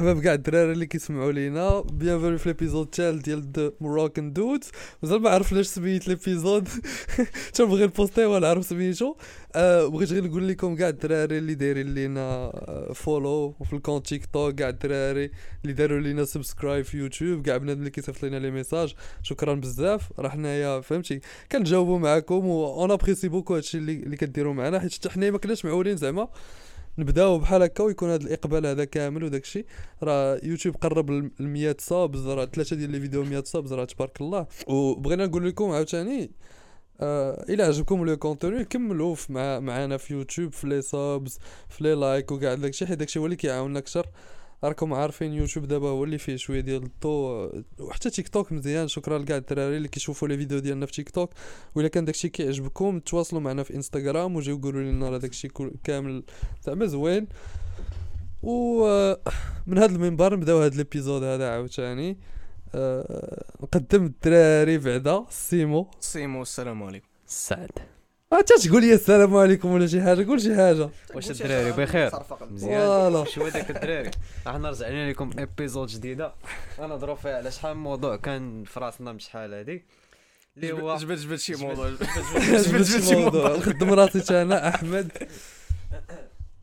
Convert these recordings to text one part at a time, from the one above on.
مرحبا بكاع الدراري اللي كيسمعوا لينا bienvenue في l'épisode الثالث ديال The Moroccan Dudes مازال ما عرف لاش سميت l'épisode تنبغي نبوستي ولا عرف سميتو أه بغيت غير نقول لكم كاع الدراري اللي دايرين لينا follow في ال compte تيك توك كاع الدراري اللي داروا لينا subscribe في يوتيوب كاع بنادم اللي كيصيفط لينا les messages شكرا بزاف راه حنايا فهمتي كنجاوبوا معاكم و on apprécie beaucoup هادشي اللي, اللي كديروا معنا حيت حتى حنايا ما كناش معولين زعما نبداو بحال هكا ويكون هذا الإقبال هذا كامل وداك الشيء راه يوتيوب قرب ل 100 subs راه ثلاثة ديال les vidéos 100 subs راه تبارك الله. وبغينا نقول لكم عاوتاني آه إلى عجبكم le contenu كملوا مع معنا في يوتيوب في les subs في les likes وكاع داكشي حيت داكشي هو اللي كيعاوننا أكثر. راكم عارفين يوتيوب دابا هو اللي فيه شوية ديال الضو وحتى تيك توك مزيان. شكرا لكاع الدراري اللي كيشوفوا les vidéos ديالنا في تيك توك ولا كان داكشي كيعجبكم تواصلوا معنا في انستغرام وجيو قولوا لنا راه داكشي كامل. زعما زوين. و من هذا المنبر نبداو هذا ال épisode هذا عاوتاني. أه نقدم الدراري بعدا. سيمو. سيمو السلام عليكم. سعد. انت تقول لي السلام عليكم ولا شي حاجة؟ قول شي حاجة. واش الدراري؟ بخير. مزيان voilà. شو هذاك الدراري؟ إحنا رجعنا لكم épisode جديدة. غنهضروا فيها على شحال؟ من موضوع كان في راسنا من شحال هادي؟ اللي هو جبت جبت شي موضوع. جبت شي موضوع. نقدم راسي أنا أحمد.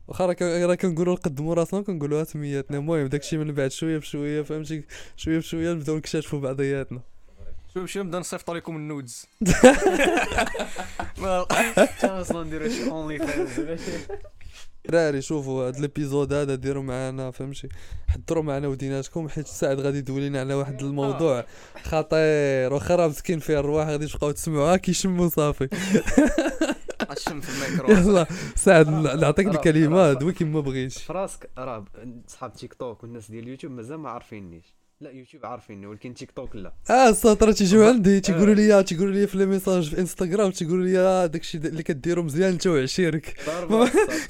واخا راه راه كنقولوا نقدموا راسنا كنقولوها سمياتنا. المهم داكشي من بعد شوية بشوية فهمتي؟ شوية بشوية نبداو نكتشفوا بعضياتنا. شوف شوف نبدا نصيفط لكم ال nudes. أصلا نديروا شي OnlyFans دراري شوفوا هاد ال épisode هذا ديروا معنا فهمتي؟ حضروا معنا وديناتكم حيت سعد غادي يدوي لنا على واحد الموضوع خطير واخا راه مسكين فيه الرواح غادي تبقاو تسمعوها كيشموا صافي. الشم في الميكرو. يلا سعد نعطيك الكلمة دوي كيما بغيتي في راسك راه صحاب تيك توك والناس ديال اليوتيوب مازال ما عارفينيش. لا يوتيوب عارفيني ولكن تيك توك لا. آه السطر تيجيو عندي تيقولوا لي تيقولوا لي في لي ميساج في انستغرام تيقولوا لي آه، داكشي اللي كديرو مزيان انت وعشيرك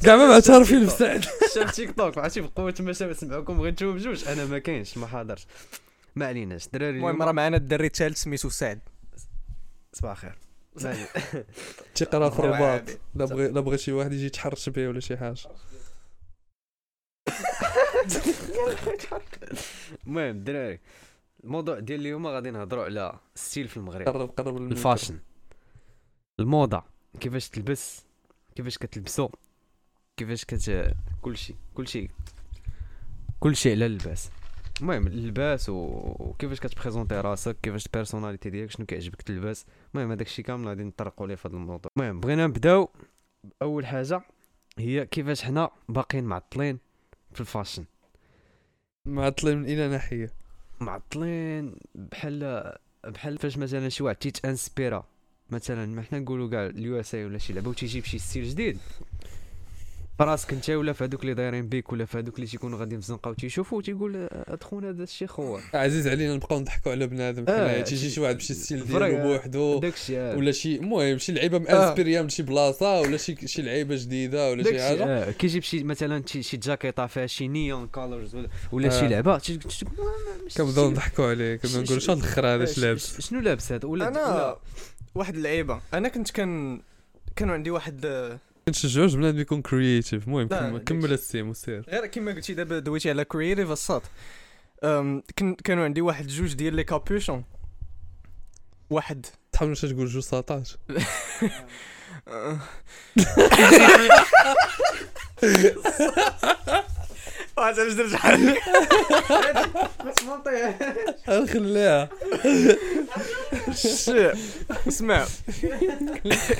كاع ما معترفين بسعد شاف تيك توك عرفتي بقوة تما شاف سمعوكم بغيت نشوف بجوج أنا ما كاينش ما حاضرش. ما عليناش. الدراري المهم راه معنا الدري الثالث سميتو سعد صباح الخير. تيقرا في الرباط. لا بغي لا بغى شي واحد يجي يتحرش به ولا شي حاجة. المهم الدراري الموضوع ديال اليوم غادي نهضروا على style في المغرب. قرب قرب. ال fashion. الموضة. كيفاش تلبس؟ كيفاش كتلبسو؟ كيفاش كت كلشي كلشي. كلشي على اللباس. المهم اللباس. وكيفاش كتبريزونتي راسك؟ كيفاش ال personality ديالك؟ شنو كيعجبك تلبس؟ المهم هذاك الشيء كامل غادي نطرقوا ليه في هذا الموضوع. المهم بغينا نبداو. أول حاجة هي كيفاش حنا باقيين معطلين في ال fashion. معطلين من اين ناحية. معطلين بحال بحال فاش مثلا شي واحد تيتأنسبيرا مثلا ما حنا نقولوا كاع ال USA ولا شي لعبه وتيجيب شي style جديد. فراسك انت ولا في هذوك اللي دايرين بيك ولا في هذوك اللي تيكونوا غاديين في الزنقه وتيشوفوا تيقول هاد خونا هذا الشيء خو عزيز علينا نبقاو نضحكوا على بنادم. آه، حنايا تيجي شي واحد بشي style. ديالو بوحدو الشيء ولا شي المهم شي لعيبة مانسبيريا من شي بلاصة ولا شي شي لعيبة جديدة ولا شي حاجة. آه كيجيب شي مثلا شي جاكيطة فيها شي neon colors ولا, ولا شي آه. لعبة. كنبداو نضحكوا عليه كنبداو نقولوا شنو الآخر هذا آه، اش لابس؟ شنو لابس هذا؟ ولا أنا ولا- واحد اللعيبة. أنا كنت كان كانوا عندي واحد كنشجعوش بنادم يكون كرييتيف المهم كمل-. السيم وسير غير كما قلتي دابا دويتي على كرييتيف الصاد كانوا عندي واحد جوج ديال لي كابوشون واحد تحاول واش تقول جوج ساطاج أه. واحد علاش درت بحال خليها شي اسمع.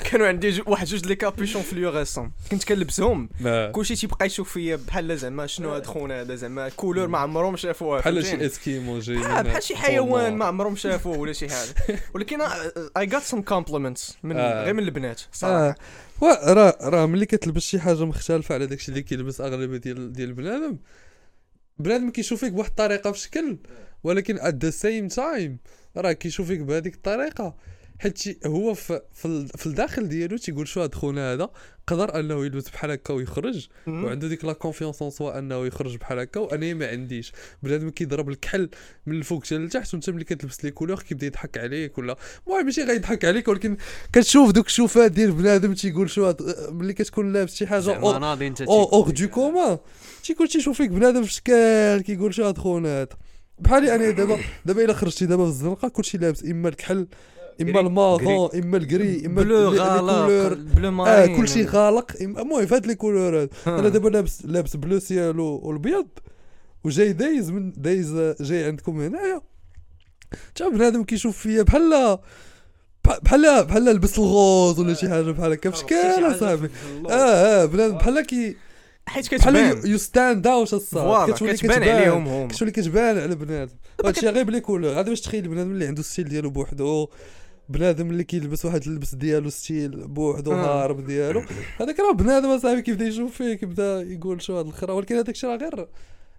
كانوا عندي واحد جوج les capuchons fluorescents كنت كنلبسهم. كلشي تيبقى يشوف فيا بحال زعما شنو هاد خونا هذا زعما couleur ما عمرهم شافوها بحال؟ شي إسكيمو جاي بحال شي حيوان ما عمرهم شافوه ولا شي حاجة. ولكن I got some compliments من آه. غير من البنات صراحة. وا- راه راه ملي كتلبس شي حاجة مختلفه على داكشي اللي كيلبس اغلبيه ديال ديال بنادم بنادم كيشوف فيك بواحد الطريقة في شكل ولكن at the same time راه كيشوف فيك بهذيك الطريقة حيت هو في في, ال- في الداخل ديالو تيقول شو هاد خونا هذا قدر انه يلبس بحال هكا ويخرج. وعنده ديك la confiance en soi انه يخرج بحال هكا وأنا ما عنديش. بنادم كيضرب الكحل من الفوق حتى لتحت وانت ملي كتلبس les couleurs كيبدا يضحك عليك ولا؟ المهم ماشي غيضحك عليك ولكن كتشوف دوك الشوفات ديال بنادم تيقول شو هاد ملي كتكون لابس شي حاجة hors du commun تيكون تيشوف فيك بنادم في شكال كيقول شو هاد خونا هذا بحالي أنا دابا دابا إلا خرجتي دابا في الزنقة كلشي لابس إما الكحل إما gris. ال marron إما ال gris إما bleu غالق. bleu آه marine كلشي غالق. المهم في هاد les couleurs. أنا دابا لابس لابس bleu ciel والبيض وجاي دايز من دايز جاي عندكم هنايا. تا بنادم كيشوف فيا بحال بح- بحال بحال لبس ال rose ولا شي حاجة بحال هكا. في شكال اصاحبي آه آه بنادم بحال كي حيت كتبان. you stand out الصاط كتولي كتبان عليهم هما. كتولي كتبان على بنادم. هادشي غير ب les couleurs. غادي باش تخيل بنادم اللي عنده style ديالو بوحدو. بنادم اللي كيلبس واحد اللبس ديالو style بوحدو آه. هارب ديالو. هذاك راه بنادم اصاحبي كيبدا يشوف فيه كيبدا يقول شو هاد الخرا ولكن هذاك الشيء راه غير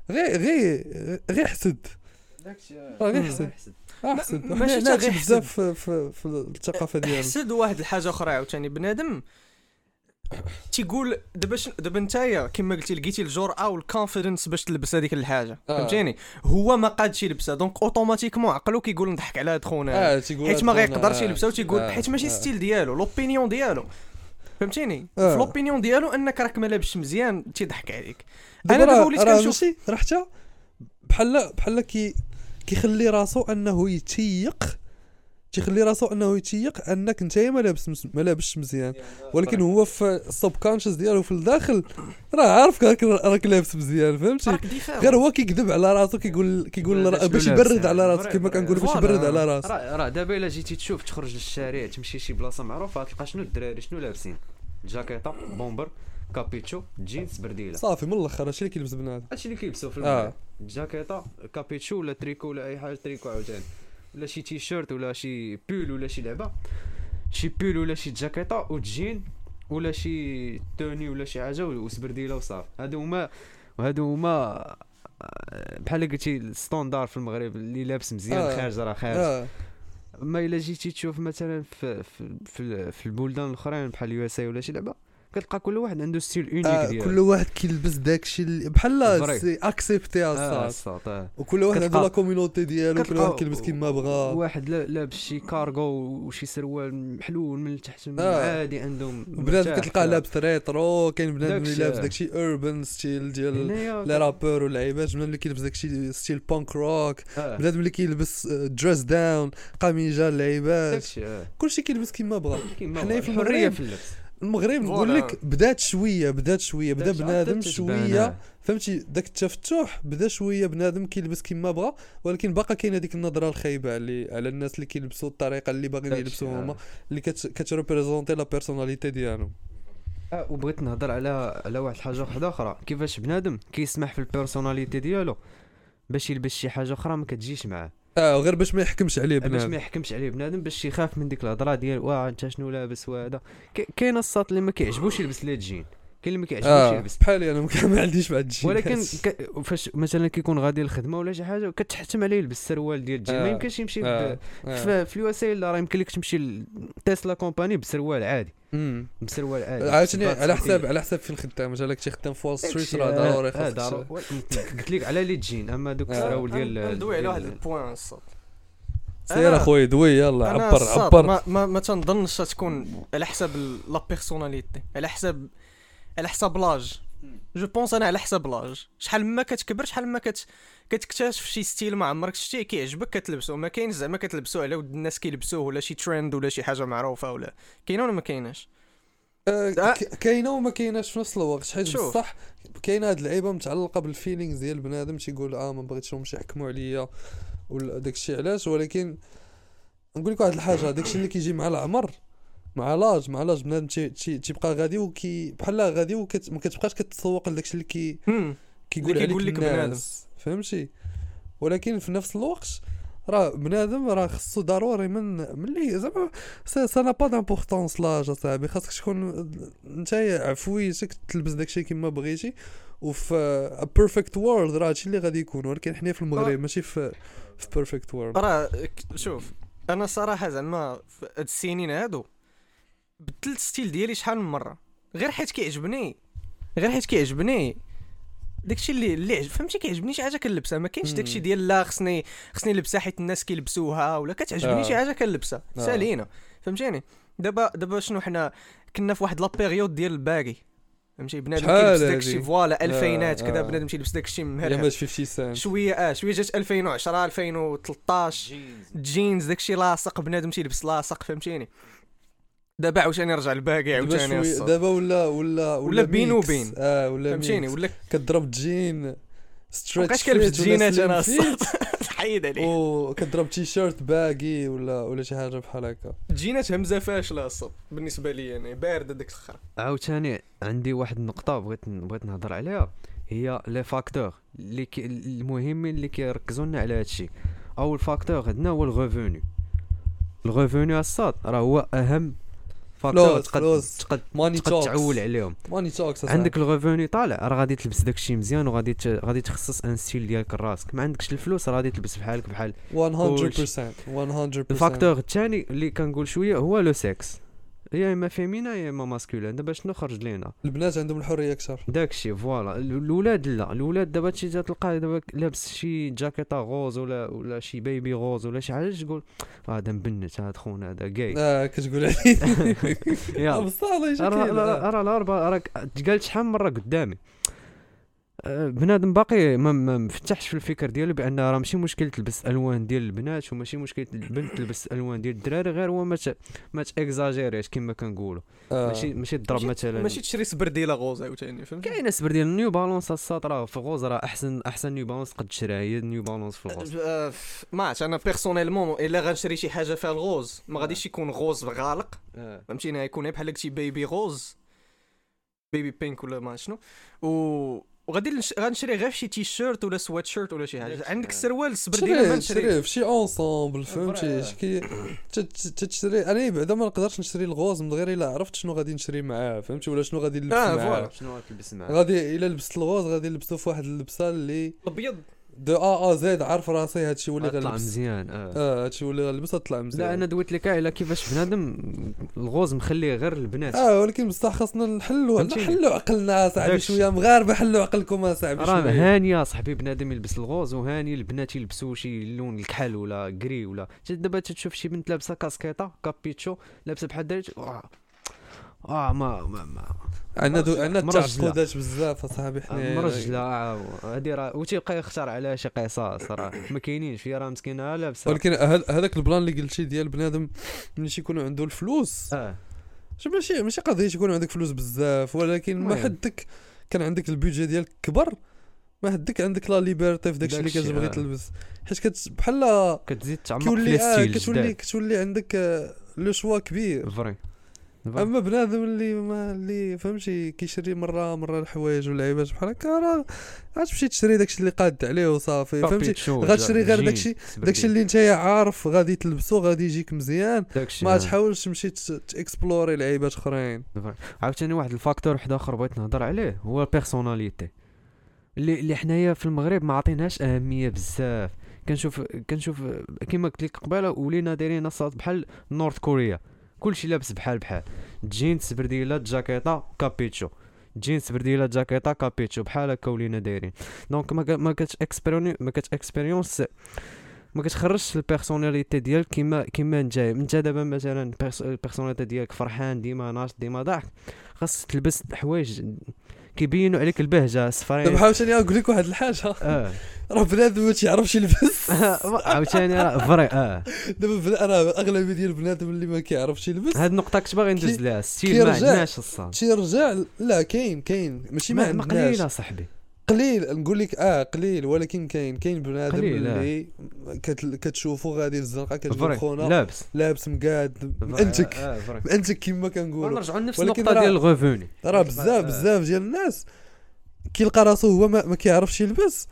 غير غير غير حسد. راه غير حسد. حسد. ماشي غير بزاف في, في, في الثقافة ديالنا. حسد واحد الحاجة أخرى عاوتاني. بنادم تيقول دابا دابا نتايا كما قلتي لقيتي الجرأه وال confidence باش تلبس هذيك الحاجة. آه. فهمتيني؟ هو ما قادش يلبسها donc automatiquement عقلو كيقول نضحك على هاد خونا. تيقول حيت ما غيقدرش يلبسها وتيقول آه، حيت ماشي آه. style ديالو l'opinion ديالو. فهمتيني؟ آه. في l'opinion ديالو إنك راك ما لابسش مزيان تيضحك عليك. أنا دابا وليت كنشوف راه حتى بحال بحال كي كيخلي راسو أنه يتيق تيخلي راسو انه يتيق انك انت ما لابس ما لابسش مزيان. ولكن هو في ال subconscious ديالو في الداخل راه عارف راك لابس مزيان فهمتي؟ غير هو كيكذب على راسو كيقول كيقول باش يبرد على؟ راسو كما كنقولوا باش. يبرد على راسو. راه دابا الا جيتي تشوف تخرج للشارع تمشي شي بلاصة معروفة تلقى شنو الدراري شنو لابسين؟ جاكيطة bomber كابيتشو جينز سبرديلة. صافي من الأخر هادشي اللي كيلبس بنادم. هادشي اللي كيلبسوا في آه. المغرب جاكيطة كابيتشو ولا تريكو ولا أي حاجة تريكو عاوتاني. ولا شي تيشيرت ولا شي pull ولا شي لعبة. شي pull ولا شي جاكيطة وتجين ولا شي توني ولا شي حاجة وسبرديلة وصافي هادو هما وهادو هما آه، بحال قلتي ال standard في المغرب اللي لابس مزيان آه. خارج راه خارج. آه. أما إلا جيتي تشوف مثلا في في في, في البلدان الأخرين بحال ال USA ولا شي لعبة كتلقى كل واحد عنده style unique آه ديالو كل واحد كيلبس داكشي اللي بحال. c'est accepté آه، الصاط، آه. وكل واحد عنده la community ديالو كل واحد كيلبس كيما بغا واحد لا- لابس شي كارغو وشي سروال محلول من التحت آه. عادي عندهم بنادم كتلقاه. لابس retro كاين بنادم اللي لابس آه. داكشي urban style ديال les rappeurs واللعيبات بنادم اللي كيلبس داكشي ستيل punk rock آه. بنادم اللي كيلبس dress down قميجة اللعيبات آه. كلشي كيلبس كيما بغا حنايا. في الحريه في اللبس المغرب نقول. لك بدات شوية بدات شوية بدا بنادم شوية آه. فهمتي داك التفتح بدا شوية بنادم كيلبس كيما بغا ولكن باقا كاينة ديك النظرة الخايبة على على الناس اللي كيلبسوا الطريقة اللي باغيين داكشي، يلبسوها هما آه. اللي كت كت représenter la personnalité ديالهم آه، وبغيت نهضر على على واحد الحاجة واحدة أخرى كيفاش بنادم كيسمح في ال personnalité ديالو باش يلبس شي حاجة أخرى ما كتجيش معاه آه غير باش ما يحكمش عليه باش بنادم. ما يحكمش عليه بنادم باش يخاف من ديك الهضرة ديال واه انت شنو لابس؟ وهذا. كاين الساط اللي ما كيعجبوش يلبس les jeans كاين اللي ما كيعجبوش آه يلبس بحالي أنا ما- ما عنديش مع الجين ولكن ك... فاش مثلا كيكون غادي للخدمه ولا شي حاجة كتحتم عليه يلبس سروال ديال الجين ما آه. يمكنش يمشي آه. ب... آه. في, اي راه يمكن لك تمشي ل Tesla company بسروال عادي مم. بسروال عادي عاوتاني بات على. حساب على حساب فين خدام مثلا كنتي خدام في Wall Street راه آه، ضروري آه، خاصك قلت لك على les jeans أما دوك آه. السراول ديال ندوي على واحد ال point الساط سير أخويا دوي يلا عبر عبر ما, ما, ما تنظنش تكون على حساب la personnalité على حساب على حساب l'âge. Je pense أنا على حساب l'âge. شحال ما كتكبر شحال ما كت كتكتشف شي style ما عمرك شتيه كيعجبك كتلبسو. ما كاينش زعما كتلبسو على ود الناس كيلبسوه ولا شي ترند ولا شي حاجة معروفة ولا. كاينة ولا ما كايناش؟ آه. ك- كاينة وما كايناش في نفس الوقت حيت. بصح كاينة هاد اللعيبه متعلقة بال feelings ديال بنادم تيقول آه ما بغيتش يمشي يحكموا عليا ولا داكشي علاش. ولكن نقول لك واحد الحاجة داكشي اللي كيجي مع العمر مع l'âge مع l'âge بنادم تي- تي- تيبقى غادي وكي بحال غادي وكت ما كتبقاش كتسوق لداكشي اللي كي كيقول عليك لك الناس. فهمتي؟ ولكن في نفس الوقت راه بنادم راه خصو ضروري من ملي زعما ça n'a pas d'importance l'âge اصاحبي خاصك تكون انت عفوي تلبس داكشي كيما بغيتي وفي perfect world راه هادشي اللي غادي يكون. ولكن حنا في المغرب ماشي في في perfect world راه شوف أنا صراحة زعما هاد السنين هادو بدلت style ديالي شحال من مرة. غير حيت كيعجبني. غير حيت كيعجبني. داكشي اللي اللي عجب فهمتي؟ كيعجبني شي حاجة كنلبسها. ما كاينش. داكشي ديال لا خصني خصني نلبسها حيت الناس كيلبسوها ولا كتعجبني آه. شي حاجة كنلبسها. آه. سالينا. فهمتيني؟ دابا دابا شنو حنا؟ كنا في واحد la période ديال ال baggy فهمتي؟ بنادم كيلبس؟ داكشي voilà ألفينات آه، كذا. آه. بنادم تيلبس داكشي مهرع ماش 50 سنت. شوية آه شوية جات 2010 2013 جينز داكشي لاصق. بنادم تيلبس لاصق. فهمتيني؟ دابا عاوتاني رجع ال baggy عاوتاني. دابا ولا ولا ولا بين. وبين. آه ولا فهمتيني. ولا كضرب jean stretch مابقاش كنلبس جينات أنا حيد عليه وكضرب t-shirt baggy ولا ولا شي حاجة بحال هكا. جينات همزة فاشلة الساط بالنسبة لي أنا باردة داك الآخر عاوتاني عندي واحد النقطة بغيت بغيت نهضر عليها. هي les facteurs اللي كي المهمين اللي كيركزوا لنا على هادشي. أول facteur عندنا هو le revenu. le revenu الساط راه هو أهم فلوس تقد فلوس. تقد money تقد تعول عليهم. money talks عندك le revenu طالع راه غادي تلبس داكشي مزيان وغادي ت... غادي تخصص un style ديالك راسك. ما عندكش الفلوس راه غادي تلبس بحالك بحال 100% 100% ال facteur الثاني اللي كنقول شوية هو le sexe يا إما féminin يا إما masculin. دابا شنو خرج لينا؟ البنات عندهم الحرية أكثر. داكشي voilà. ال- الاولاد لا. الاولاد دابا تجي تلقاه دابا لابس شي جاكيطة rose ولا ولا شي bébé rose ولا شي حاجة تقول هذا مبنت هذا خونا هذا جاي آه كتقول عليه يا. بصح الله يجيك راه الأربعة راك قالت شحال من مرة قدامي. بنادم باقي ما ما مفتحش في الفكر ديالو بأن راه ماشي مشكل تلبس ألوان ديال البنات وماشي مشكل البنت تلبس ألوان ديال الدراري غير هو ما ما تأكزاجيريش كما كنقولوا. ماشي ماشي تضرب مثلا. ماشي تشري سبرديله rose عاوتاني فهمتي كاينة سبر ديال New Balance الساط راه في rose راه احسن أحسن New Balance تقد تشريها هي New Balance في ال rose آه، ف- ما عرفتش أنا personnellement إلا غنشري شي حاجة فيها ال rose ما غاديش يكون rose غالق آه. فهمتيني؟ غيكون بحال داكشي bébé rose baby pink ولا ما شنو. و وغادي نش... غنشري غير شي تي شيرت ولا سوات شيرت ولا شي حاجة. عندك. السروال السبرديله ما تشري نشري. تشري في شي ensemble فهمتي. شكي تت- تشري أنا بعدا ما نقدرش نشري ال rose من غير إلا عرفت شنو غادي نشري معاه فهمتي؟ ولا شنو غادي نلبس آه، معاه. شنو غتلبس معاه؟ غادي إلا لبست ال rose غادي نلبسو في واحد اللبسة اللي الأبيض. دو آ آ زد عارف راسي؟ هادشي هو اللي طلع غنلبس. مزيان آه. آه هادشي هو اللي غنلبس طلع مزيان. لا أنا دويت لك على كيفاش بنادم ال rose مخليه غير البنات. آه ولكن بصح خاصنا نحلوا؟ نحلوا عقلنا صاحبي. شوية مغاربه حلوا عقلكم صاحبي راه هانيه صاحبي بنادم يلبس ال rose وهاني البنات يلبسوا شي لون الكحل ولا gris ولا. دابا تشوف شي بنت لابسة كاسكيطة كابيتشو لابسة بحال دارت آه ما ما, ما. عندنا دو... عندنا مرجلة. التعقدات بزاف أصاحبي حنا مرجله آه، هادي راه وتيبقى يختار عليها شي قصاص راه ما كاينينش. هي راه مسكينة لابسه ولكن هذاك ال plan اللي قلتي ديال بنادم ملي يكونوا عنده الفلوس. آه. ماشي ماشي قضية يكون عندك فلوس بزاف ولكن ما. حدك كان عندك ال budget ديالك كبر ما حدك عندك la liberté في داكشي اللي كتبغي آه. تلبس. حيت كت بحال كتزيد تعمق في آه ال style كتولي جداد. كتولي عندك آه، le choix كبير. vrai. أما بنادم اللي ما اللي فهمتي كيشري مره مرة الحوايج واللعيبات بحال هكا راه غتمشي تشري داكشي اللي قاد عليه وصافي فهمتي؟ غتشري غير داكشي-. داكشي اللي انت عارف غادي تلبسو غادي يجيك مزيان. ما آه. تحاولش تمشي ت explorer لعيبات أخرين. عاوتاني واحد ال facteur واحد آخر بغيت نهضر عليه هو ال personality اللي اللي حنايا في المغرب ما عطيناش أهمية بزاف. كنشوف كنشوف كما قلت لك قبيلة ولينا دايرين الصاد بحال North Korea كلشي لابس بحال بحال. جينز سبرديلة جاكيطة كابيتشو. جينز سبرديلة جاكيطة كابيتشو. بحال هكا ولينا دايرين. donc ما ك- ما كتش experience ما كتش experience ما كتخرجش ال personality ديالك كيما كيما انت انت دابا مثلا ال pers- ال personality ديالك فرحان ديما ناشط ديما ضاحك خاص تلبس حوايج كيبينوا عليك البهجة الصفرين دابا عاوتاني نقول لك واحد الحاجة. آه. راه بنادم ما تيعرفش يلبس عاوتاني راه vrai آه. دابا راه أغلبية ديال البنادم اللي ما كيعرفش يلبس هاد النقطة كنت باغي ندوز لها style ما عندناش الصاد. تيرجع لا كاين كاين. ماشي ما ما ما عندناش. قليلة صاحبي. قليل نقول لك آه قليل ولكن كاين كاين بنادم آه. اللي كتشوفو غادي في الزنقه كتقول خونا لابس لابس مقاد مأنتك آه، آه،. مأنتك كما كنقولوا نرجعوا لنفس النقطة ديال الغوفوني راه بزاف بزاف ديال الناس كيلقى راسو هو ما, ما كيعرفش يلبس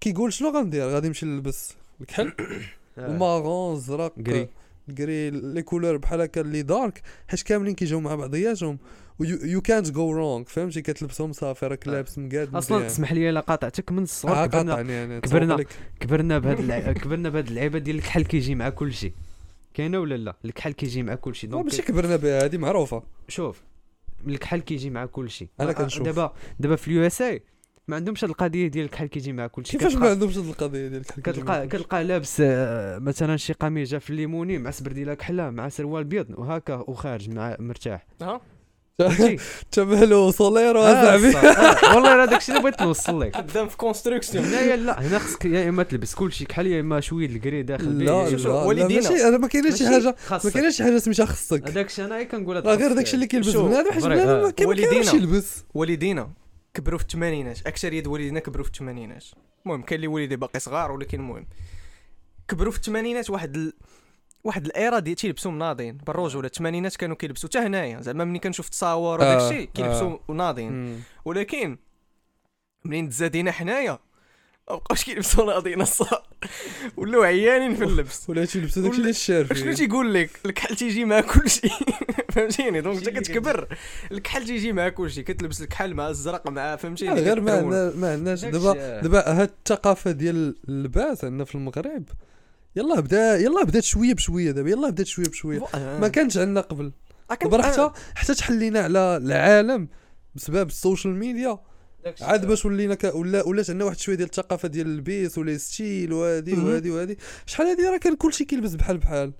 كيقول شنو غندير غادي نمشي نلبس الكحل. المارون الزرق gris. ال gris les couleurs بحال هكا اللي dark حيت كاملين كيجيو مع بعضياتهم يو كانت جو رونغ فهمتي كتلبسهم صافي راك. لابس مقاد أصلا. تسمح لي إلا قاطعتك من الصغر آه، كبرنا يعني كبرنا. كبرنا بهاد. كبرنا بهاد اللعيبة ديال الكحل كيجي مع كل شيء كاينة ولا لا الكحل كيجي مع كلشي donc ماشي كبرنا بها هذه معروفة شوف الكحل كيجي مع كلشي آه، كنشوف. دابا دابا في ال USA ما عندهمش هاد القضية ديال الكحل كيجي مع كلشي كيفاش ما عندهمش هاد القضية ديال الكحل كتلقى كتلقى لابس آه، مثلا شي قميجة في الليموني مع سبرديلة كحلة مع سروال بيض وهكا وخارج مع مرتاح تشبه له سوليرو آه، اصاحبي والله راه داكشي اللي بغيت نوصل لك خدام في construction هنايا لا هنا خصك يا اما تلبس كلشي كحل يا اما شوية ال gris داخل لا بيه. لا شوف، لا والدينا. ماشي أنا ما كاينش شي حاجة ما. كاينش شي حاجة سميتها خصك هذاك الشيء أنا كنقول غير داكشي اللي كيلبس بنادم حيت بنادم. ما كي- ما والدينا. كيعرفش يلبس والدينا كبروا في الثمانينات اكثريه والدينا كبروا في الثمانينات المهم كاين اللي والدي باقي صغار ولكن المهم كبروا في الثمانينات واحد. واحد ال era ديال تيلبسوا مناضين بالرجوله الثمانينات كانوا كيلبسوا حتى هنايا زعما ملي كنشوف تصاور وداك آه، الشيء كيلبسوا ناضين. ولكن منين تزادينا حنايا مبقاوش كيلبسوا ناضين الصا ولاو عيانين في اللبس. ولا شي لبسوا داكشي ولا- اللي الشار شنو تيقول لك؟ الكحل تيجي مع كل شيء. فهمتيني؟ دونك انت كتكبر. الكحل تيجي مع كل شيء كتلبس الكحل مع الزرق مع فهمتيني؟ آه، غير ما عندناش دابا آه. دابا هاد الثقافة ديال اللباس عندنا في المغرب يلا بدا يلا بدات شوية بشوية دابا يلا بدات شوية بشوية. آه. ما كانش عندنا قبل. لكن- دابا راه آه. حتى حتى تحلينا على العالم بسبب ال social media. عاد باش ولينا ك... ولا ولات عندنا واحد شوية ديال الثقافة ديال اللبس ولا style وهادي. وهادي وهادي. شحال هادي راه كان كلشي كيلبس بحال بحال.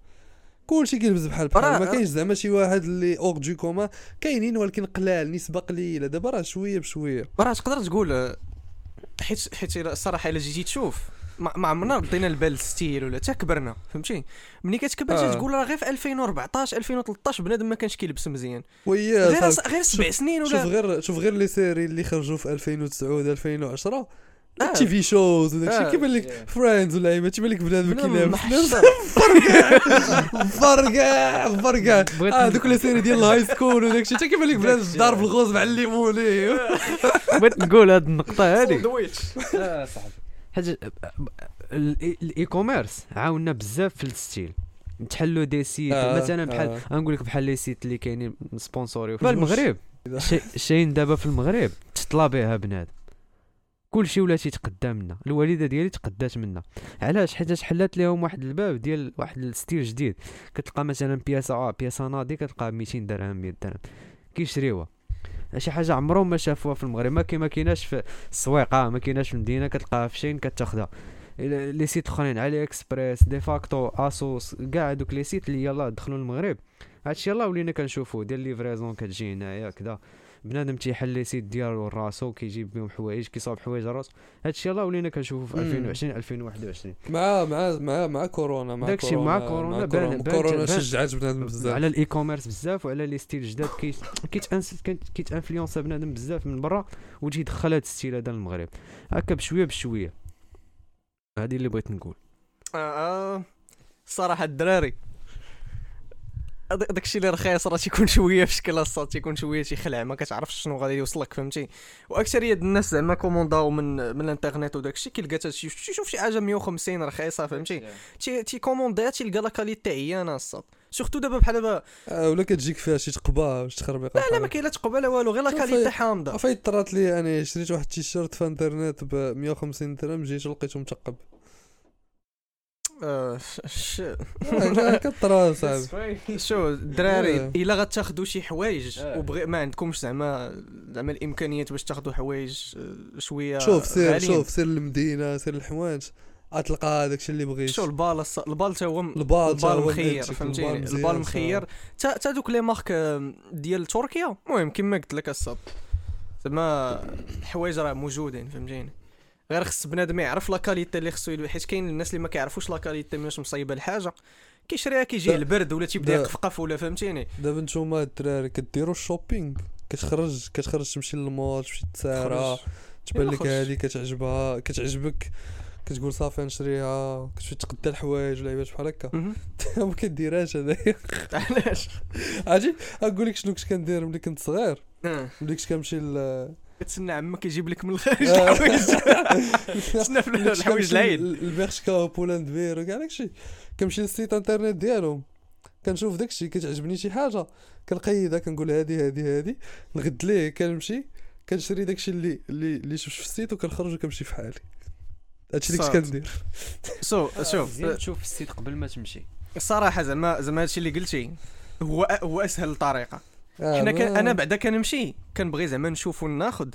كلشي كيلبس بحال بحال. ما كاينش زعما شي واحد اللي hors du commun كاينين ولكن قلال نسبة قليلة. دابا راه شوية بشوية. راه تقدر تقول آه، حيت حيت الصراحه إلا جيتي تشوف. ما ما عمرنا ردينا البال ال style ولا حتى كبرنا فهمتي ملي كتكبر آه. آه. تقول راه غير في 2014 2013 بنادم ما كانش كيلبس مزيان ويا غير صاحبي. غير سبع شوف- سنين شوف ولا غير شوف غير les séries اللي خرجوا في 2009 2010 آه. TV shows وداك الشيء آه. كيبان لك Friends ولا عيما تيبان لك بنادم محشر. فرقع فرقع آه ن- دوك les séries ديال ال high school وداك الشيء حتى كيبان لك بنادم ضارب ال rose مع الليموني بغيت نقول هاد النقطة هادي ساندويتش لا صاحبي ال- ال e-commerce عاونا بزاف في ال style. نتحلوا des sites آه، مثلا بحال آه. غنقول لك بحال les sites اللي كاينين sponsorisés في المغرب. Shein دابا في المغرب تطلع بها بنادم. كلشي ولا تيتقدى منا الوالدة ديالي تقدات منا. علاش؟ حيت حلات لهم واحد الباب ديال واحد ال style جديد. كتلقى مثلا بياسة بياسة ناضي كتلقى 200 درهم 100 درهم. كيشريوها. شي حاجة عمرهم ما شافوها في المغرب. ما كاين ما كايناش في السويقه ما كايناش في المدينة كتلقاها في Shein كتاخذها les sites أخرين AliExpress DeFacto ASOS كاع هادوك les sites اللي يلاه دخلوا المغرب. هادشي يلاه ولينا كنشوفو ديال livraison كتجي هنايا كذا بنادم تيحل les sites ديالو راسو كيجيب بهم حوايج كيصاوب حوايج راسو هادشي يلاه ولينا كنشوفو في مم. 2020 2021 مع مع مع مع كورونا مع داكشي كورونا مع كورونا مع بان- كورونا. بان- كورونا بان- شجعت بنادم بزاف. على ال e- commerce بزاف وعلى les styles جداد. كي كيتأنس كيت influença بنادم بزاف من برا وتجي يدخل هاد ال style هذا للمغرب. هكا بشوية بشوية. هادي اللي بغيت نقول. آه آه. الصراحه الدراري. هذا- داكشي اللي رخيص راه تيكون شوية في شكل الصاد تيكون شوية تيخلع ما كتعرفش شنو غادي يوصلك فهمتي؟ وأكثرية الناس زعما command او من من الإنترنت وداكشي كيلقى شي- تيشوف شي حاجة 150 رخيصه فهمتي؟ تي تي commandé ها تيلقى la qualité عيانة الصاد surtout دابا بحال دابا آه، ولا كتجيك فيها شي تقبة باش تخربيق لا لا ما كاين لا تقبة لا والو غير la qualité حامضة. عفايت طرات لي أنا شريت واحد التيشيرت في إنترنت ب 150 درهم جيت لقيته متقب ش- كطرا صاحبي شو الدراري آه. إلا غتاخذوا شي حوايج آه. وبغي ما عندكمش زعما زعما الإمكانيات باش تاخذوا حوايج شوية شوف سير. شوف سير للمدينه سير للحوايج غتلقى هذاك الشيء اللي بغيت. شو البال الص- البال تا هو البال البال مخير فهمتيني؟ البال مخير. تا تا دوك les marques ديال تركيا؟ المهم كما قلت لك الصاد زعما الحوايج راه موجودين فهمتيني؟ غير خص بنادم يعرف la qualité اللي خصو حيت كاين الناس اللي ما كيعرفوش la qualité مناش مصايبه الحاجة كيشريها كيجيه دا- البرد ولا تيبدا دا- يقفقف ولا فهمتيني دابا نتوما الدراري كديروا ال shopping كتخرج كتخرج تمشي للمول تمشي تسارى. تبان لك. هذه كتعجبها كتعجبك كتقول صافي نشريها كتمشي تقدا الحوايج ولعيبات بحال هكا. ما كديرهاش هذايا علاش عرفتي نقول لك شنو كنت كندير ملي كنت صغير آه. ملي كنت كنمشي كتسنى عمك يجيب لك من الخارج آه. الحوايج. تسنى في الحوايج ل- ال Bershka و Pull and Bear وكاع داكشي. كنمشي لل site internet ديالهم. كنشوف داكشي كتعجبني شي حاجة. كنقيدها كنقول هادي هادي هادي. نغد ليه كنمشي. كنشري داكشي اللي اللي اللي شفت في ال site وكنخرج وكنمشي في حالي. هادشي اللي كنت. كندير. so شوف مزيان تشوف ال site قبل ما تمشي. الصراحه زعما زعما هادشي اللي قلتي هو هو أسهل طريقة. آه، حنا كان أنا بعدا كنمشي كنبغي زعما نشوف وناخذ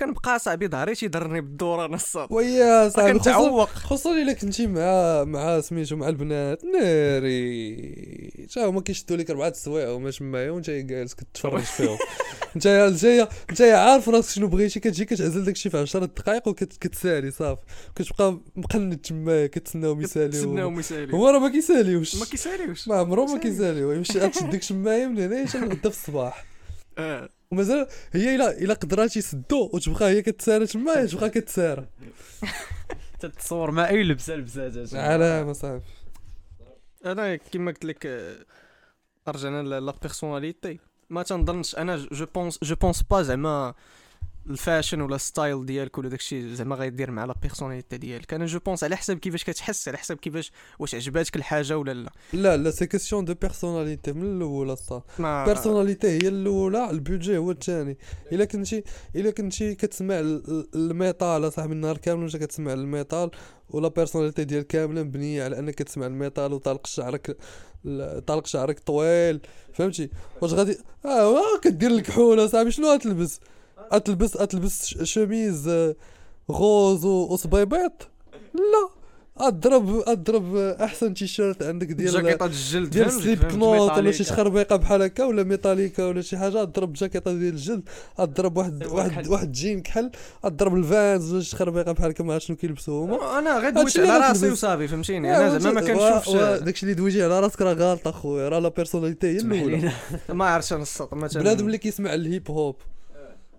كنبقى صاحبي ظهري تيضرني بالدور أنا الصاد ويا صاحبي خصوصا كنتعوق خصوصا الا كنتي مع مع سميتو مع البنات. ناري. تا هما كيشدوا لك أربعة السوايع وما تمايا وانت جالس كتفرج فيهم. انت انت انت عارف راسك شنو بغيتي كتجي كتعزل داكشي في 10 دقائق وكتسالي صافي كتبقى مقند تمايا كتسناهم يساليو تسناهم يساليو هما راه ما كيساليوش. ما كيساليوش. ما عمرهم ما كيساليو. يمشي غتشد ديك الشمايه من هنا حتى لغدا في الصباح. آه. ومازال هي الا إلا قدرات يسدو وتبقى هي كتسارى تما تبقى كتسارى. تتصور ما أي لبسه لبسات على ما صافي أنا كيما قلت لك رجعنا la personnalité ما تنظنش أنا je pense je pense pas زعما ال fashion ولا style ديالك ولا داكشي زعما غيدير مع la personnalité ديالك. أنا je pense على حسب كيفاش كتحس على حسب كيفاش واش عجباتك الحاجة ولا لا. لا لا c'est question de personnalité من الأول أصلا. بيرسوناليتي هي الأولى ال budget هو الثاني. إلا كنتي إلا كنتي كتسمع ال- ال- ال metal صاحبي النهار كامل وانت كتسمع ال metal و la personnalité ديال كاملة مبنية على أنك كتسمع ال metal وطالق شعرك ال- طالق شعرك طويل. فهمتي؟ واش غادي؟ آه آه، كدير الكحوله صاحبي شنو غتلبس؟ غتلبس ش- شميز آه، rose وصبيبيط لا اضرب أضرب أحسن تيشيرت عندك ديال جاكيطة الجلد ديال؟ Slipknot ولا. شي تخربيقه بحال هكا ولا ميتاليكا ولا شي حاجة ضرب جاكيطة ديال الجلد ضرب واحد واحد. واحد جين كحل ضرب ال Vans ولا شي تخربيقه بحال هكا ما عرفت شنو كيلبسوا هما أنا غير دويت على. راسي وصافي فهمتيني أنا زعما ما كنشوفش داكشي اللي دويتي على راسك راه غلط أخويا راه la personnalité هي الأولى ما عرفتش أنا أصاط مثلا بنادم اللي كيسمع ال hip hop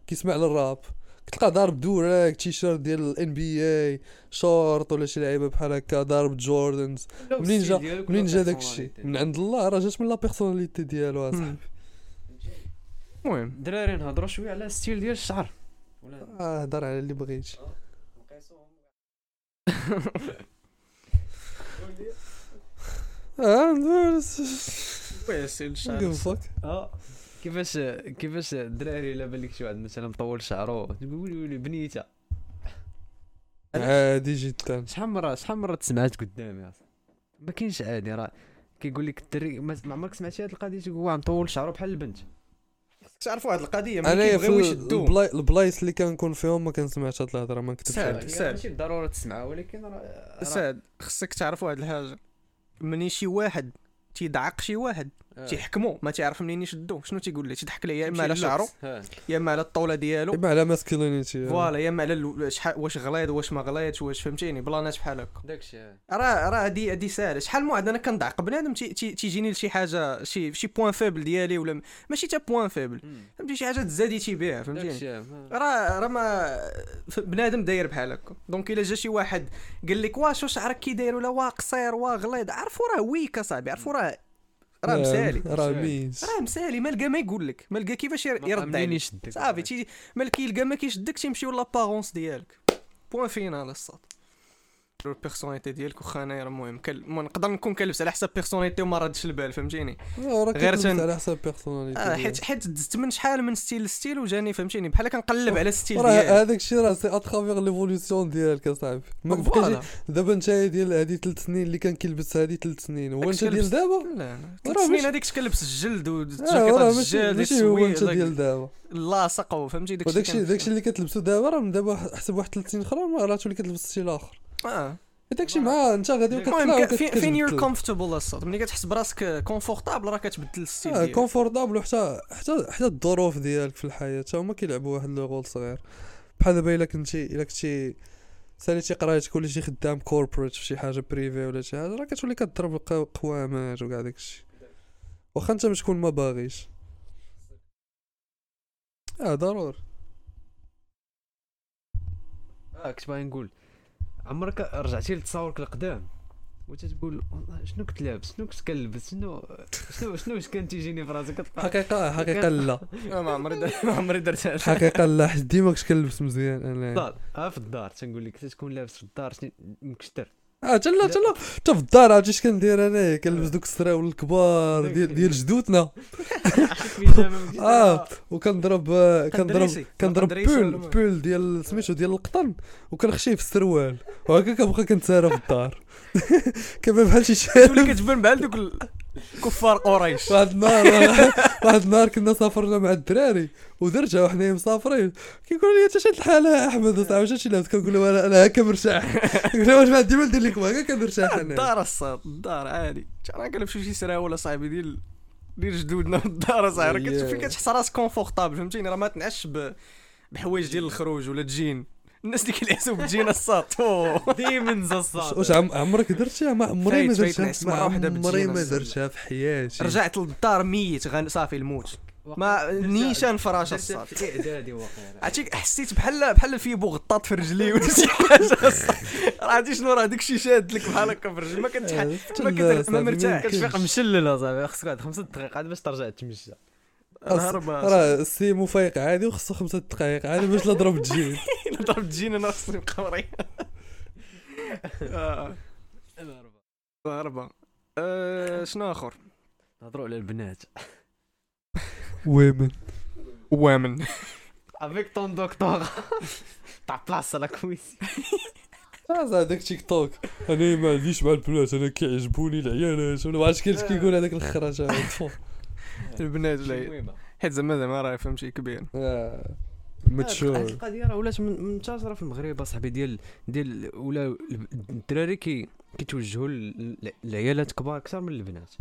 كيسمع للراب. كتلقى ضارب durag t-shirt ديال ال NBA short ولا شي لعيبة بحال هكا ضارب Jordans منين جا منين جا داك الشيء من عند الله راه جات من la personnalité ديالو أصاحبي. المهم. دراري نهضروا شوية على style ديال الشعر. آه هضر على اللي بغيتي. آه كويس الشعر. آه. كيفاش كيفاش الدراري إلا بان لك شي واحد مثلا مطول شعرو تقول ويلي ويلي بنيته عادي جدا شحال مره شحال مرة تسمعت قدامي أصلا؟ ما كاينش عادي راه كيقول لك الدري ما عمرك سمعتي هاد القضية؟ تقول واه مطول شعرو بحال البنت. تعرف واحد القضية ملي كيبغيو يشدوا البلاي- البلايص اللي كنكون فيهم ما كنسمعش هاد الهضرة ما نكدبش. عليك. أصاط. ماشي بالضرورة تسمعها ولكن راه راه- أصاط خصك تعرف واحد الحاجة. مني شي واحد تيدعق شي واحد. آه. تيحكمو ما تعرف منين يشدو. شنو تيقول ليه؟ تيضحك ليه يا إما على. شعرو ها. يا إما على الطوله ديالو. إما على masculinité voilà يا إما على ال- شحال واش غليظ واش ما غليظش واش فهمتيني؟ بلانات بحال هكا. داكشي آه. راه راه هادي هادي ساهلة. شحال من واحد أنا كندعق بنادم تي- تي- تيجيني لشي حاجة شي شي point faible ديالي ولا ماشي تا point faible. فهمتي؟ شي حاجة تزاديتي بها فهمتيني. راه راه ما بنادم داير بحال هكا. donc إلا جا شي واحد قال لك واش واش شعرك كي داير ولا؟ وا قصير وا غليظ عرفوا راه ويك اصاحبي عرفوا راه راه مسالي. راه مسالي. mais راه مسالي. ما لقى ما يقول لك ما لقى كيفاش يرد عليك. يشدك صافي تي ما كيلقى ما كيشدك تيمشيو l'apparence ديالك. point final أصاط ال personnalité ديالك واخا راه المهم نقدر نكون كنلبس على حساب personnalité وما ردش البال فهمتيني؟ غير تن- على حساب بيرسوناليتي آه حيت حيت دزت من شحال من ستيل لستيل وجاني فهمتيني؟ بحال كنقلب على ستيل راه ديالي. هذاك الشيء راه سي اترافيغ ليفولوسيون ديالك أصاحبي. ما بقاش. دابا انت ديال هذه ثلاث سنين اللي كان كيلبس هذه ثلاث سنين. هو انت ديال دابا؟ لا ثلاث سنين هذيك كنلبس الجلد آه، ماشي الجلد ماشي هو انت السويد ديال دابا. اللاصق وفهمتي داكشي داكشي اللي كتلبسو دابا راه من دابا حسب واحد ثلاث سنين أخرى ما راه تولي كتلبس شي الآخر آه. داكشي مع انت غادي المهم فين يور وكتبدل. confortable أصاط ملي كتحس براسك confortable راه كتبدل ال style آه confortable وحتى حتى حتى الظروف ديالك في الحياة تا هما كيلعبوا واحد le rôle صغير. بحال دابا إلا كنتي إلا كنتي ساليتي قرايتك ولا شي خدام corporate في شي حاجة privé ولا شي حاجة راه كتولي كضرب الق- قوامات وكاع داكشي. واخا انت باش تكون ما باغيش. آه ضروري. آه كنت باغي نقول عمرك رجعتي لتصاورك القدام؟ وتتقول شنو كنت لابس؟ شنو كنت كنلبس شنو شنو شنو واش كان تيجيني في راسك؟ حقيقة حقيقة لا. آه، ما عمري ما عمري درت هذا. حقيقة لا حيت ديما كنت كنلبس مزيان أنا. آه في الدار تنقول لك تكون لابس في الدار؟ مكشتر. آه تلا تلا حتى في الدار عرفتي اش كندير أنا؟ كنلبس دوك السراول الكبار ديال ديال جدودنا. آه وكنضرب آه، كنضرب. كنضرب pull؟ pull ديال سميتو ديال القطن وكنخشيه في السروال. وهكا كنبقى كنتسارى في الدار. كيبان بحال شي شارب. كتبان بحال دوك الكفار قريش. واحد النهار واحد النهار كنا سافرنا مع الدراري ودرجة وحنا مسافرين. كيقول لي أنت شاد الحال يا أحمد؟ أصاحبي واش هادشي لابس؟ كنقول له أنا هكا مرتاح كنقول له واش ما عندي ما ندير لكم هكا كنرتاح أنا الدار أصاط الدار عادي. أنا كنمشيو شي سراوله صاحبي ديال ديال جدودنا في الدار صاحبي راه كتشوف فين كتحس راسك confortable فهمتيني؟ راه ما تنعش بحوايج ديال الخروج ولا تجين. الناس اللي كيلعسوا الصاد أوه. ديمنز واش عم عمرك درتيها ما عمري ما درتها ما عمري ما. درتها في حياتي. رجعت للدار ميت صافي الموت. ما نيشان فراش الصاد في إعدادي واقيلا عرفتي حسيت بحال بحال الفيبو غطات في رجلي ولا شي حاجة. عرفتي شنو؟ راه داك الشيء شاد لك بحال هكا في رجلي. ما كنت آه، ما مرتاح. كتفيق مشلل اصاحبي خصك واحد خمسة دقائق عاد باش ترجع تمشى. راه السيمو فايق عادي وخصو خمسة دقائق عادي باش لا ضرب تجي ضرب تجينا أنا خصني نبقى مريح آه. ضربة آه، شنو آخر؟ نهضروا على البنات. ويمن وامن افيك طون دكتور تاع بلاصه لا كويسي هذاك تيك توك أنا ما عنديش مع البنات أنا كيعجبوني العيالات ولا ما عرفتش كيفاش كيقول هذاك الخراج هذا. البنات ولا حيت زعما زعما راه فهمتي كبير. آه، هاد متشور القضية راه ولات من- منتشرة في المغرب أصاحبي ديال ديال ولا الدراري كي كيتوجهوا لل- للعيالات كبار أكثر من البنات.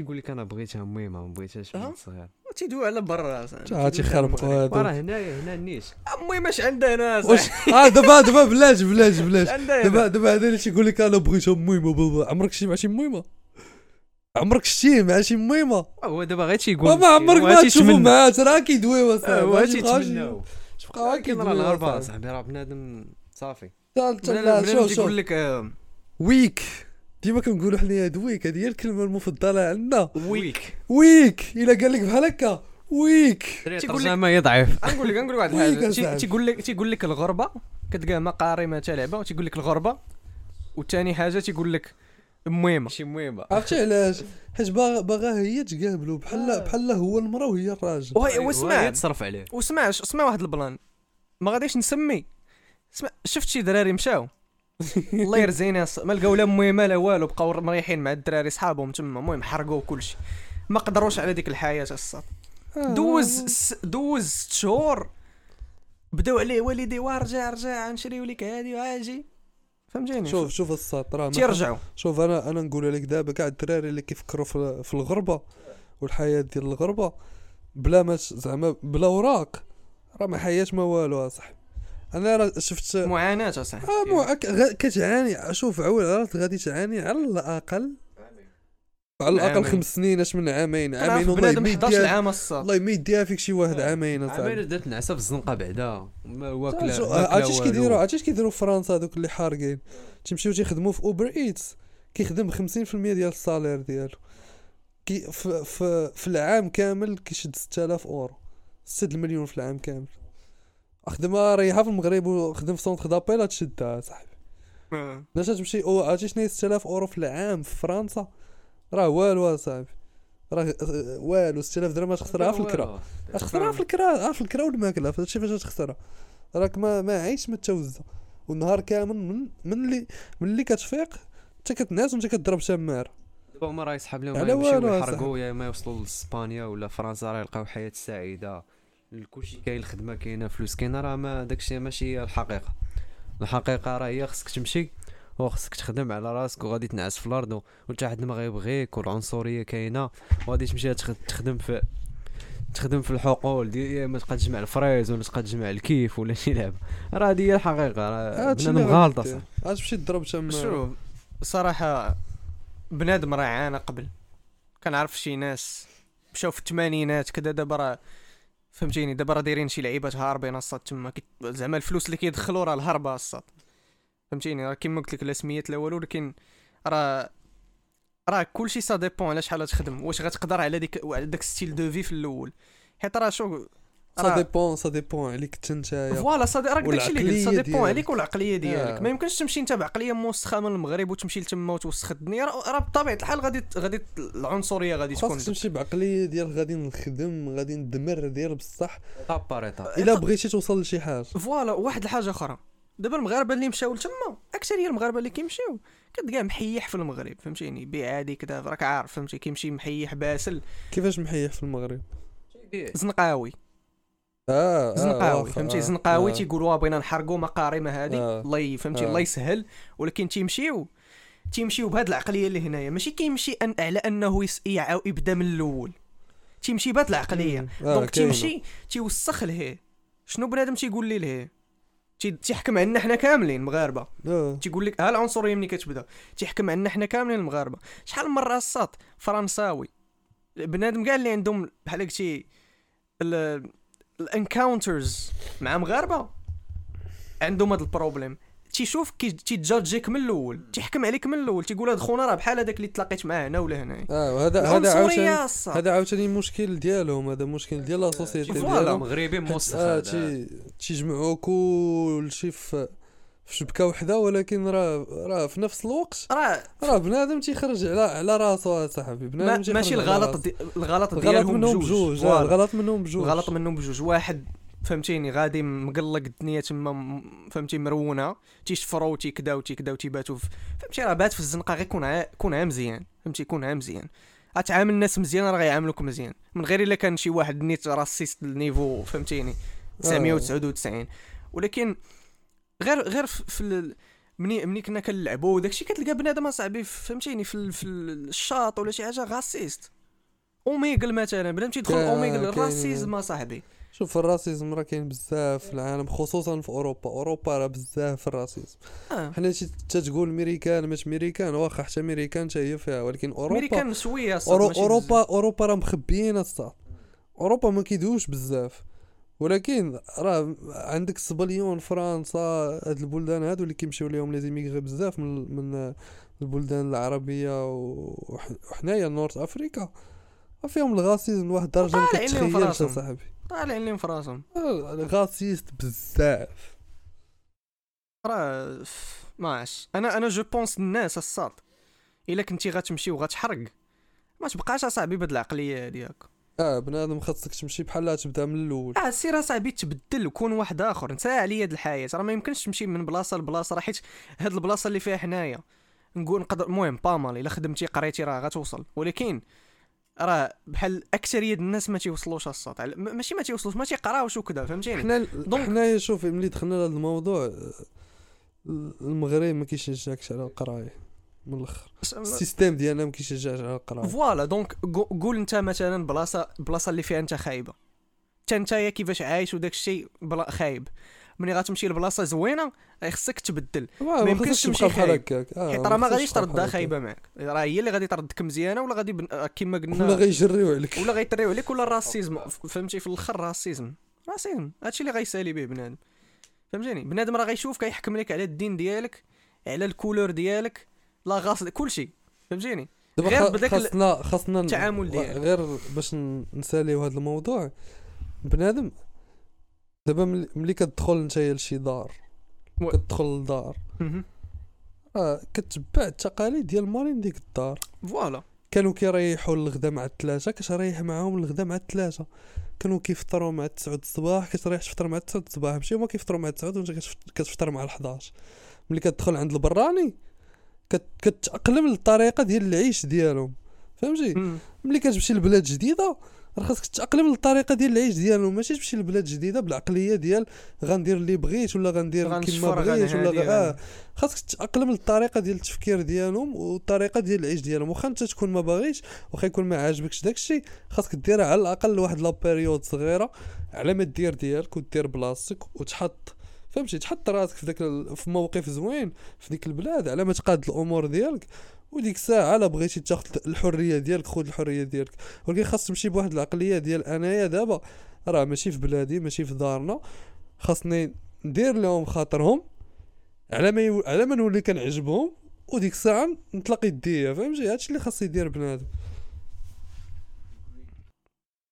يقول لك أنا بغيتها مهمة ما بغيتهاش. من صغير تيدوي على برا عاد يخربقوا هادو وراه هنايا هنا النيش المهم اش عندها ناس واش آه دابا دابا بلاش بلاش بلاش. دابا دابا هذا اللي تيقول لك أنا بغيتها بابا. عمرك شتي مع شي مهمة؟ عمرك شتي مع شي مهمة؟ هو دابا غير تيقول. ما عمرك ما. تشوفو معاه راه كيدويو آه، اصاحبي هو ما تيبقاوش- تيتمناو تبقى ولكن راه كيدويو الهربه أصاحبي. صاحبي راه بنادم صافي. لا شوف شوف. تيقول لك آه، weak ديما كنقولوا حنا هاد weak هذه هي الكلمة المفضلة عندنا. ويك ويك إلا قال لك بحال هكا weak تيقول لك- هي ضعيف نقول لك نقول لك واحد الحاجة. تيقول لك تيقول لك الغربة كتلقى مقارمه تاع لعبة وتيقول لك الغربة. وثاني حاجة تيقول لك المهمه ماشي مهمه عرفتي علاش؟ حيت باغا باغا هي تقابلوا بحال آه. بحال هو المراه وهي الراجل. وهي وهي واسمع. تصرف عليه. واسمع اسمع واحد البلان. ما غاديش نسمي. اسمع شفت شي دراري مشاو؟ الله يرزينا ما لقاو لا مهمه لا والو بقاو مريحين مع الدراري صحابهم تما. المهم حرقوا كلشي. ما قدروش على ديك الحياة الصاط. آه. دوز دوز ست شهور. بداو عليه والدي وارجع رجع نشريو لك هادي وهاجي. فهمتيني؟ شوف شوف ما- تيرجعوا. شوف أنا أنا نقول لك دابا كاع الدراري اللي كيفكروا في, في الغربة والحياة ديال الغربة بلا ما زعما بلا اوراق راه ما حياه ما والو أصاحبي. أنا راه شفت معاناة أصاحبي. آه غ- كتعاني. شوف عول راه غادي تعاني على الأقل. على الأقل عامين. خمس سنين اش من عامين عامين عامين والله بنادم ما 11 يديها عام الصاد والله ما يديها فيك شي واحد عامين اصاحبي دات ناعسة في الزنقه بعدا. ما واكلة عرفتي اش. كيديروا عرفتي اش كيديروا في فرنسا هذوك اللي حارقين؟ تيمشيو تيخدموا في Uber Eats كيخدم 50% ديال ال salaire ديالو. كي في, في, في العام كامل كيشد 6000 أورو. 6 المليون في العام كامل. خدمة ريحة في المغرب وخدم في centre d'appel تشدها صاحبي. علاش تمشي أو عرفتي شنو هي 6000 أورو في العام في فرنسا؟ راه والو اصاحبي. راه والو 6000 درهم تخسرها في الكرا. تخسرها في الكرا. في الكرا والماكله فهادشي فاش تخسرها راك ما ما عايش متوزع والنهار كامل من من اللي من اللي كتفيق انت كتنعس وانت كضرب شمار. دابا هما راه يسحب لهم على يمشيو والو يحرقوا يا ما يوصلوا لإسبانيا ولا فرنسا راه يلقاو حياة سعيدة. كلشي كاين الخدمة كاينة فلوس كاينة راه ما داكشي ماشي الحقيقة. الحقيقة راه هي خصك تمشي وخصك تخدم على راسك وغادي تنعس في الأرض و- وتا حد ما غيبغيك والعنصرية كاينة. وغادي تمشي تخ- تخدم في تخدم في الحقول دي يا اما تبقى تجمع الفريز ولا تبقى تجمع الكيف ولا شي لعبة. راه هذه هي الحقيقة راه هادشي بنادم غالطه غادي صح. دير. غتمشي تضرب شمار شوف صراحة بنادم راه عانى قبل. كنعرف شي ناس مشاو في الثمانينات كذا دابا راه فهمتيني دابا راه دايرين شي لعيبات هاربين الصاد تما. زعما الفلوس اللي كيدخلوا راه الهربة الصاد. فهمتيني؟ راه كيما قلت لك لا سميات لا والو ولكن راه راه كلشي ça dépend على شحال تخدم واش غتقدر على ديك على داك style de vie في الأول. حيت راه شو ça dépend ça dépend عليك حتى نتايا voilà صدي راك داكشي اللي قلت ça dépend عليك. والعقلية ديالك. ما يمكنش تمشي انت بعقلية موسخة من المغرب وتمشي لتما وتوسخ الدنيا. راه بطبيعة الحال غادي غادي العنصرية غادي تكون خاصك تمشي بعقلية ديال غادي نخدم غادي ندمر ديال بصح. étape إلا بغيتي توصل لشي حاجة. voilà واحد الحاجة أخرى. دابا المغاربة اللي مشاو لتما أكثرية المغاربة اللي كيمشيو. كتلقاه محيح في المغرب فهمتيني؟ بيع عادي كذا راك عارف فهمتي؟ كيمشي محيح باسل. كيفاش محيح في المغرب؟ زنقاوي. آه زنقاوي واخا، فهمتي؟ آه، زنقاوي آه. تيقولوا بغينا نحرقوا مقارمه هذه آه. الله فهمتي؟ آه. الله يسهل. ولكن تيمشيو تيمشيو بهاد العقلية اللي هنايا. ماشي كيمشي أن على أنه يبدأ من الأول. تيمشي بهاد العقلية. آه، donc. تيمشي تيوسخ لهيه. شنو بنادم تيقول لي لهيه؟ تيحكم عنا حنا كاملين مغاربه آه تيقول لك ها العنصريه ملي كتبدأ. تيحكم عنا حنا كاملين المغاربه شحال من مرة الساط فرنساوي بنادم كاع اللي عندهم بحال قلتي ال encounters مع مغاربة؟ عندهم هذا ال problème تيشوف كي تي judge يك من الأول تيحكم عليك من الأول تيقول هاد خونا راه بحال هذاك اللي تلاقيت معاه هنا ولا هنا آه وهذا هذا عاوتاني هذا عاوتاني مشكل ديالهم هذا مشكل ديال la société. ديالهم. مغربي موسخ آه تيجمعوا كلشي في في شبكة وحدة ولكن راه راه في نفس الوقت راه راه بنادم تيخرج على على راسو صاحبي. بنادم ماشي الغلط. دي الغلط ديالهم منهم بجوج. آه،. الغلط منهم بجوج. الغلط منهم بجوج. واحد فهمتيني غادي مقلق الدنيا تما فهمتي مرونة تيشفرو تيكداو تيكداو تيباتو في- فهمتي راه بات في الزنقة غير كون عا... كون عا مزيان فهمتي كون عا مزيان. غتعامل الناس مزيان راه غيعاملوك مزيان. من غير إلا كان شي واحد نيت raciste ال niveau فهمتيني 999 ولكن غير غير في, ال... مني مني كنا كنلعبوا داكشي كتلقى بنادم أصاحبي فهمتيني في, ال... في الشاط ولا شي حاجة raciste Omegle مثلا بنادم تيدخل كا- Omegle ال racisme أصاحبي. شوف ال racisme راه كاين بزاف في العالم خصوصا في أوروبا. أوروبا راه بزاف في ال racisme. آه. حنا تي- تتقول ميريكان مش ميريكان واخا حتى ميريكان حتى هي فيها ولكن اوروبا أمريكان شوية صاط أورو اوروبا أوروبا راه مخبيين الصاط. أوروبا ما كيدوش بزاف. ولكن راه عندك إسبانيا فرنسا هاد البلدان هادو اللي كيمشيو ليهم les immigrés بزاف من من البلدان العربية وح- وحنايا North Africa. فيهم ال racisme لواحد الدرجة ما كتخيلش فراسهم. طالعين لهم في راسهم raciste بزاف. راه ما عرفتش أنا أنا je pense الناس الصاط. إلا كنتي غتمشي وغتحرق. ما تبقاش أصاحبي بهاد العقلية ديالك آه بنادم خاصك تمشي بحال تبدا من الأول. آه سير أصاحبي تبدل وكون واحد آخر. نسى عليا هاد الحياة. راه ما يمكنش تمشي من بلاصة لبلاصة راه حيت هاد البلاصة اللي فيها حنايا. نقول نقدر المهم pas mal إلا خدمتي قريتي راه غتوصل. ولكن راه بحال اكثريه الناس ما تيوصلوش الصوت ماشي ما تيوصلوش ما تيقراوش وكذا فهمتيني؟ حنا donc- حنايا شوف ملي دخلنا لهذا الموضوع المغرب ما كيشجعكش على القرايه من الآخر. ال système ديالنا ما كيشجعش على القرايه. voilà donc قو- قول انت مثلا بلاصه بلاصة اللي فيها انت خايبة. حتى نتايا كيفاش عايش وداك الشيء بلا خايب. ملي غتمشي لبلاصة زوينة خصك تبدل. ما يمكنش تمشي خايب. هكاك. آه، حيت راه ما غاديش تردها خايبه معاك. راه هي اللي غادي تردك مزيانة ولا غادي بن... كما. قلنا ولا غيجريو عليك ولا غيطريو عليك ولا ال racisme. فهمتي؟ في الأخر racisme. racisme. هادشي اللي غيسالي به بنادم. فهمتيني؟ بنادم راه غيشوف كيحكم لك على الدين ديالك على ال couleur ديالك la race كلشي. فهمتيني؟ دابا بداك خاصنا خاصنا التعامل ديالك. غير باش نساليو هذا الموضوع بنادم دابا ملي- كتدخل نتايا لشي دار كتدخل لدار. راه كتبع التقاليد ديال مالين ديك الدار. فوالا. كانوا كيريحوا الغدا مع الثلاثة كتريح معاهم الغدا مع الثلاثة كانوا كيفطروا مع التسعود الصباح كتريح تفطر مع التسعود الصباح. ماشي هما كيفطروا مع التسعود وانت كتف- كتفطر مع الحداش. ملي كتدخل عند البراني كت... كتأقلم للطريقة ديال العيش ديالهم. فهمتي. ملي كتمشي لبلاد جديدة راه خاصك تأقلم للطريقة ديال العيش ديالهم. ماشي تمشي لبلاد جديدة بالعقلية ديال غندير اللي بغيت ولا غندير كيما بغيت ولا. آه. خاصك تأقلم للطريقة ديال التفكير ديالهم والطريقة ديال العيش ديالهم. واخا انت تكون ما باغيش واخا يكون ما عاجبكش داكشي خاصك ديرها على الأقل لواحد la période صغيرة على ما دير ديالك ودير بلاصتك وتحط فهمتي؟ تحط راسك في داك في موقف زوين في ديك البلاد على ما تقاد الأمور ديالك. وديك الساعة لا بغيتي تاخذ الحرية ديالك خذ الحرية ديالك. ولكن خاص تمشي بواحد العقلية ديال أنايا دابا راه ماشي في بلادي ماشي في دارنا. خاصني ندير لهم خاطرهم على ما يو... على ما نولي كنعجبهم وديك الساعة نطلق يديا فهمتي؟ هادشي اللي خاص يدير بنادم.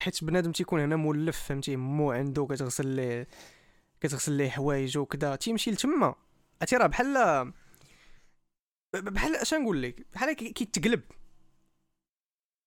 حيت بنادم تيكون هنا مولف فهمتي؟ مو عنده كتغسل ليه كتغسل ليه حوايج وكذا تيمشي لتما. عرفتي راه بحال بحال اش نقول لك؟ بحال كي- كيتقلب.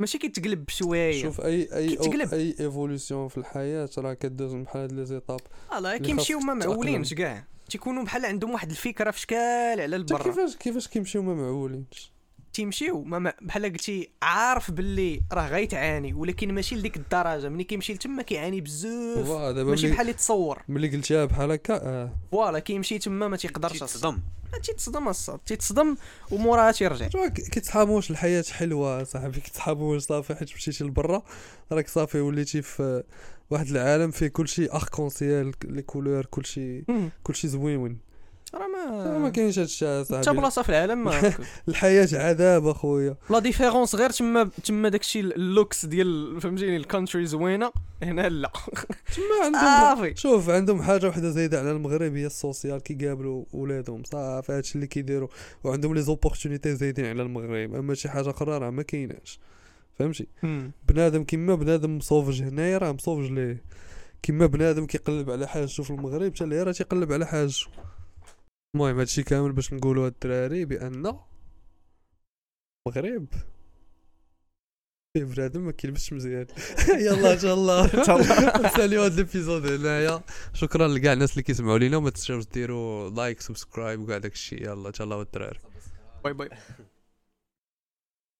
ماشي كيتقلب بشويه شوف اي اي كيتقلب. أي évolution في الحياة راه كدوز بحال هاد les étapes. لا اللي كيمشيو ما. معولينش كاع. تيكونوا بحال عندهم واحد الفكرة في شكال على البرا كيفاش كيفاش كيمشيو ما معولينش؟ تيمشيو ما ما- بحال قلتي عارف باللي راه غيتعاني ولكن ماشي لديك الدرجه ملي كيمشي لتما كيعاني بزاف. ماشي بحال اللي تصور. ملي قلتيها بحال هكا آه. voilà كيمشي تما ما تيقدرش. تصدم ما تيتصدم الصاد تيتصدم وموراها تيرجع. كيتحاموش الحياة حلوة صاحبي. كيتحاموش صافي حيت مشيتي لبرا. راك صافي وليتي في واحد العالم فيه كلشي اركونسيال لي كولور كلشي. كلشي زويون راه ما ما كاينش هادشي حتى صاحبي. بلاصة في العالم ما الحياة عذاب أخويا. لا ديفيرونس غير تما تما داكشي اللوكس ديال فهمتيني الكونتري زوينه هنا لا. تما عندهم صافي شوف عندهم حاجة وحدة زايدة على المغرب هي السوسيال كيقابلوا ولادهم. صافي هادشي اللي كيديروا. وعندهم les opportunités زايدين على المغرب. أما شي حاجة أخرى راه ما كايناش. فهمتي. بنادم كيما بنادم مسوفج هنايا راه مسوفج ليه. كيما بنادم كيقلب على حاجته في المغرب حتى اللي راه تيقلب على حاجته المهم هادشي كامل باش نقولوا الدراري بأن المغرب فيه بنادم ما كيلبسش مزيان. يلا إن شاء الله. نساليو هاد ال épisode هنايا. شكرا لكاع الناس اللي كيسمعوا لينا. وما تنساوش ديروا like subscribe وكاع داكشي. يلا إن شاء الله والدراري. باي باي.